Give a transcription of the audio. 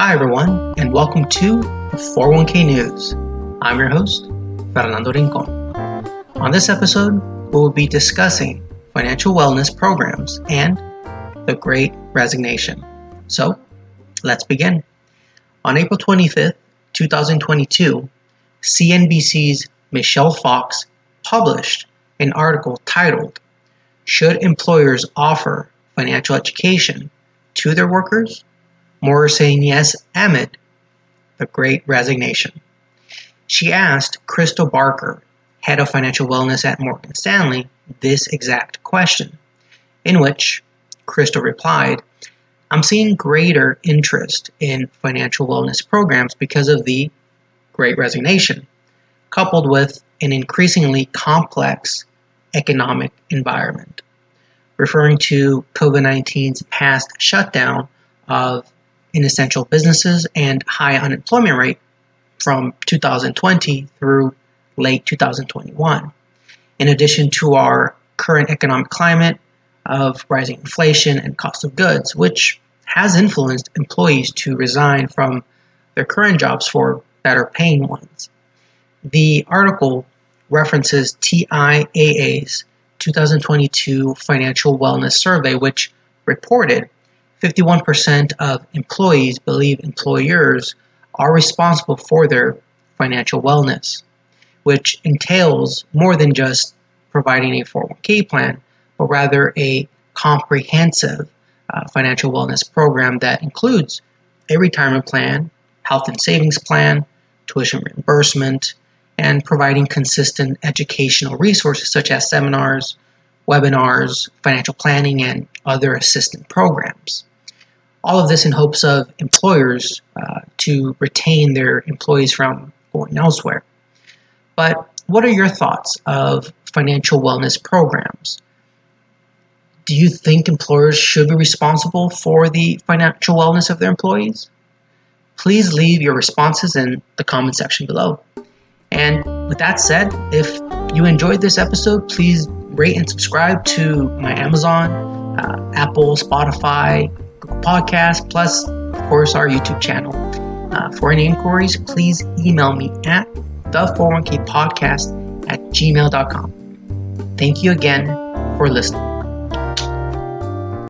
Hi, everyone, and welcome to 401k News. I'm your host, Fernando Rincon. On this episode, we will be discussing financial wellness programs and the Great Resignation. So, let's begin. On April 25th, 2022, CNBC's Michelle Fox published an article titled Should Employers Offer Financial Education to Their Workers? More saying yes amid the Great Resignation. She asked Crystal Barker, head of financial wellness at Morgan Stanley, this exact question, in which Crystal replied, I'm seeing greater interest in financial wellness programs because of the Great Resignation, coupled with an increasingly complex economic environment, referring to COVID 19's past shutdown of inessential businesses and high unemployment rate from 2020 through late 2021. In addition to our current economic climate of rising inflation and cost of goods, which has influenced employees to resign from their current jobs for better paying ones. The article references TIAA's 2022 Financial Wellness Survey, which reported 51% of employees believe employers are responsible for their financial wellness, which entails more than just providing a 401k plan, but rather a comprehensive uh, financial wellness program that includes a retirement plan, health and savings plan, tuition reimbursement, and providing consistent educational resources such as seminars, webinars, financial planning, and other assistant programs. All of this in hopes of employers uh, to retain their employees from going elsewhere. But what are your thoughts of financial wellness programs? Do you think employers should be responsible for the financial wellness of their employees? Please leave your responses in the comment section below. And with that said, if you enjoyed this episode, please rate and subscribe to my Amazon, uh, Apple, Spotify, Podcast, plus, of course, our YouTube channel. Uh, for any inquiries, please email me at the401k podcast at gmail.com. Thank you again for listening.